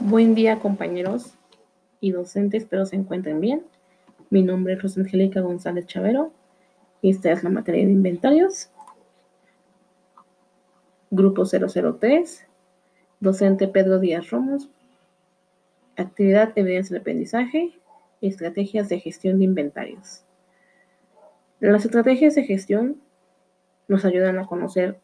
Buen día compañeros y docentes, espero se encuentren bien. Mi nombre es Rosa Angélica González Chavero. Esta es la materia de inventarios. Grupo 003, docente Pedro Díaz Romos. Actividad, evidencia de aprendizaje y estrategias de gestión de inventarios. Las estrategias de gestión nos ayudan a conocer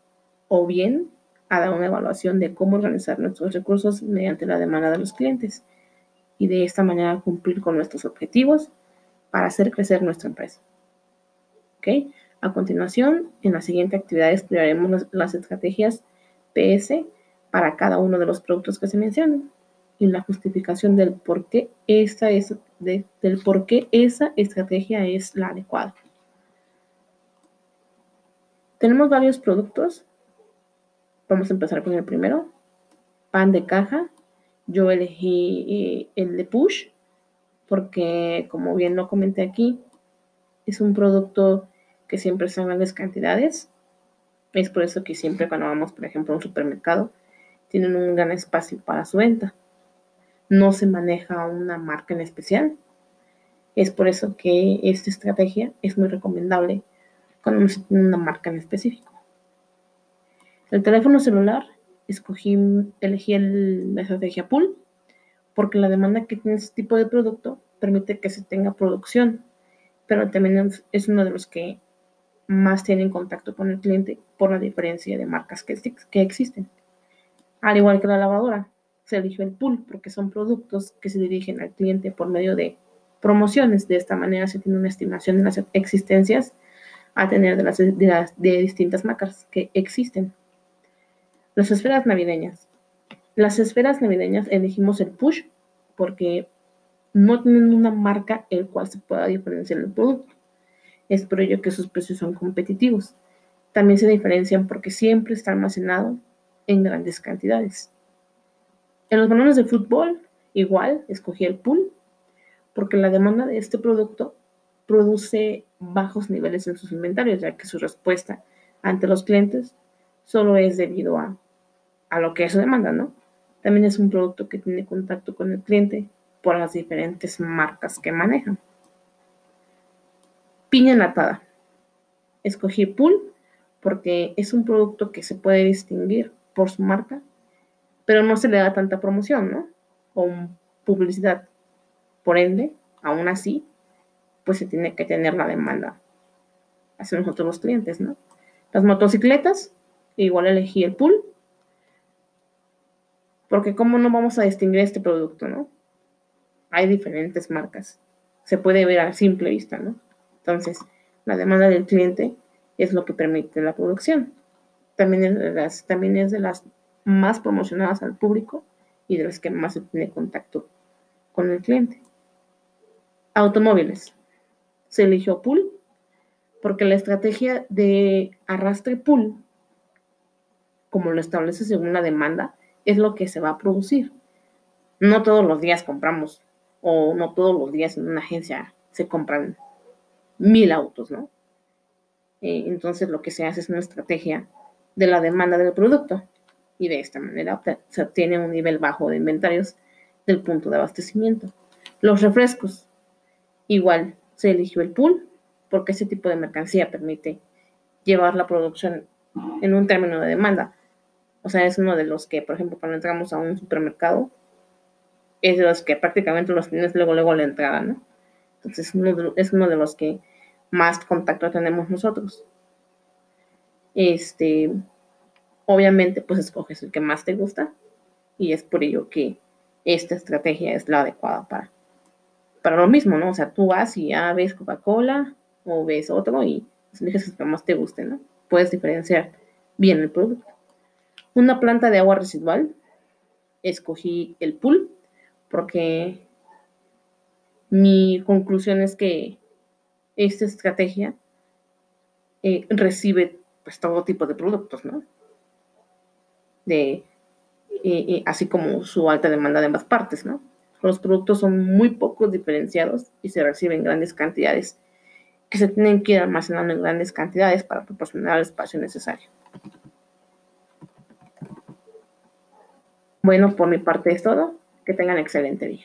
o bien a dar una evaluación de cómo organizar nuestros recursos mediante la demanda de los clientes y de esta manera cumplir con nuestros objetivos para hacer crecer nuestra empresa. ¿Ok? A continuación, en la siguiente actividad estudiaremos las estrategias PS para cada uno de los productos que se mencionan y la justificación del por qué esta es del por qué esa estrategia es la adecuada. Tenemos varios productos Vamos a empezar con el primero. Pan de caja. Yo elegí eh, el de Push porque, como bien lo comenté aquí, es un producto que siempre son grandes cantidades. Es por eso que siempre cuando vamos, por ejemplo, a un supermercado, tienen un gran espacio para su venta. No se maneja una marca en especial. Es por eso que esta estrategia es muy recomendable cuando se tiene una marca en específico. El teléfono celular, escogí, elegí la estrategia pool, porque la demanda que tiene este tipo de producto permite que se tenga producción, pero también es uno de los que más tienen contacto con el cliente por la diferencia de marcas que, existen. Al igual que la lavadora, se eligió el pool porque son productos que se dirigen al cliente por medio de promociones. De esta manera se tiene una estimación de las existencias a tener de las, de distintas marcas que existen. Las esferas navideñas. Las esferas navideñas elegimos el push porque no tienen una marca el cual se pueda diferenciar el producto. Es por ello que sus precios son competitivos. También se diferencian porque siempre está almacenado en grandes cantidades. En los balones de fútbol, igual, escogí el pool porque la demanda de este producto produce bajos niveles en sus inventarios, ya que su respuesta ante los clientes solo es debido a, a lo que eso demanda, ¿no? También es un producto que tiene contacto con el cliente por las diferentes marcas que manejan. Piña enlatada. Escogí Pool porque es un producto que se puede distinguir por su marca, pero no se le da tanta promoción, ¿no? O publicidad. Por ende, aún así, pues se tiene que tener la demanda hacia nosotros los clientes, ¿no? Las motocicletas igual elegí el pool. Porque cómo no vamos a distinguir este producto, ¿no? Hay diferentes marcas. Se puede ver a simple vista, ¿no? Entonces, la demanda del cliente es lo que permite la producción. También es de las, también es de las más promocionadas al público y de las que más se tiene contacto con el cliente. Automóviles. Se eligió pool porque la estrategia de arrastre pool como lo establece según la demanda, es lo que se va a producir. No todos los días compramos, o no todos los días en una agencia se compran mil autos, ¿no? Eh, entonces lo que se hace es una estrategia de la demanda del producto y de esta manera se obtiene un nivel bajo de inventarios del punto de abastecimiento. Los refrescos, igual se eligió el pool porque ese tipo de mercancía permite llevar la producción en un término de demanda o sea, es uno de los que, por ejemplo, cuando entramos a un supermercado, es de los que prácticamente los tienes luego, luego la entrada, ¿no? Entonces, es uno de los que más contacto tenemos nosotros. Este, obviamente, pues escoges el que más te gusta y es por ello que esta estrategia es la adecuada para, para lo mismo, ¿no? O sea, tú vas y ya ves Coca-Cola o ves otro y eliges el que más te guste, ¿no? Puedes diferenciar bien el producto. Una planta de agua residual. Escogí el pool porque mi conclusión es que esta estrategia eh, recibe pues todo tipo de productos, ¿no? De, eh, eh, así como su alta demanda de ambas partes, ¿no? Los productos son muy poco diferenciados y se reciben grandes cantidades que se tienen que ir almacenando en grandes cantidades para proporcionar el espacio necesario. Bueno, por mi parte es todo. Que tengan excelente día.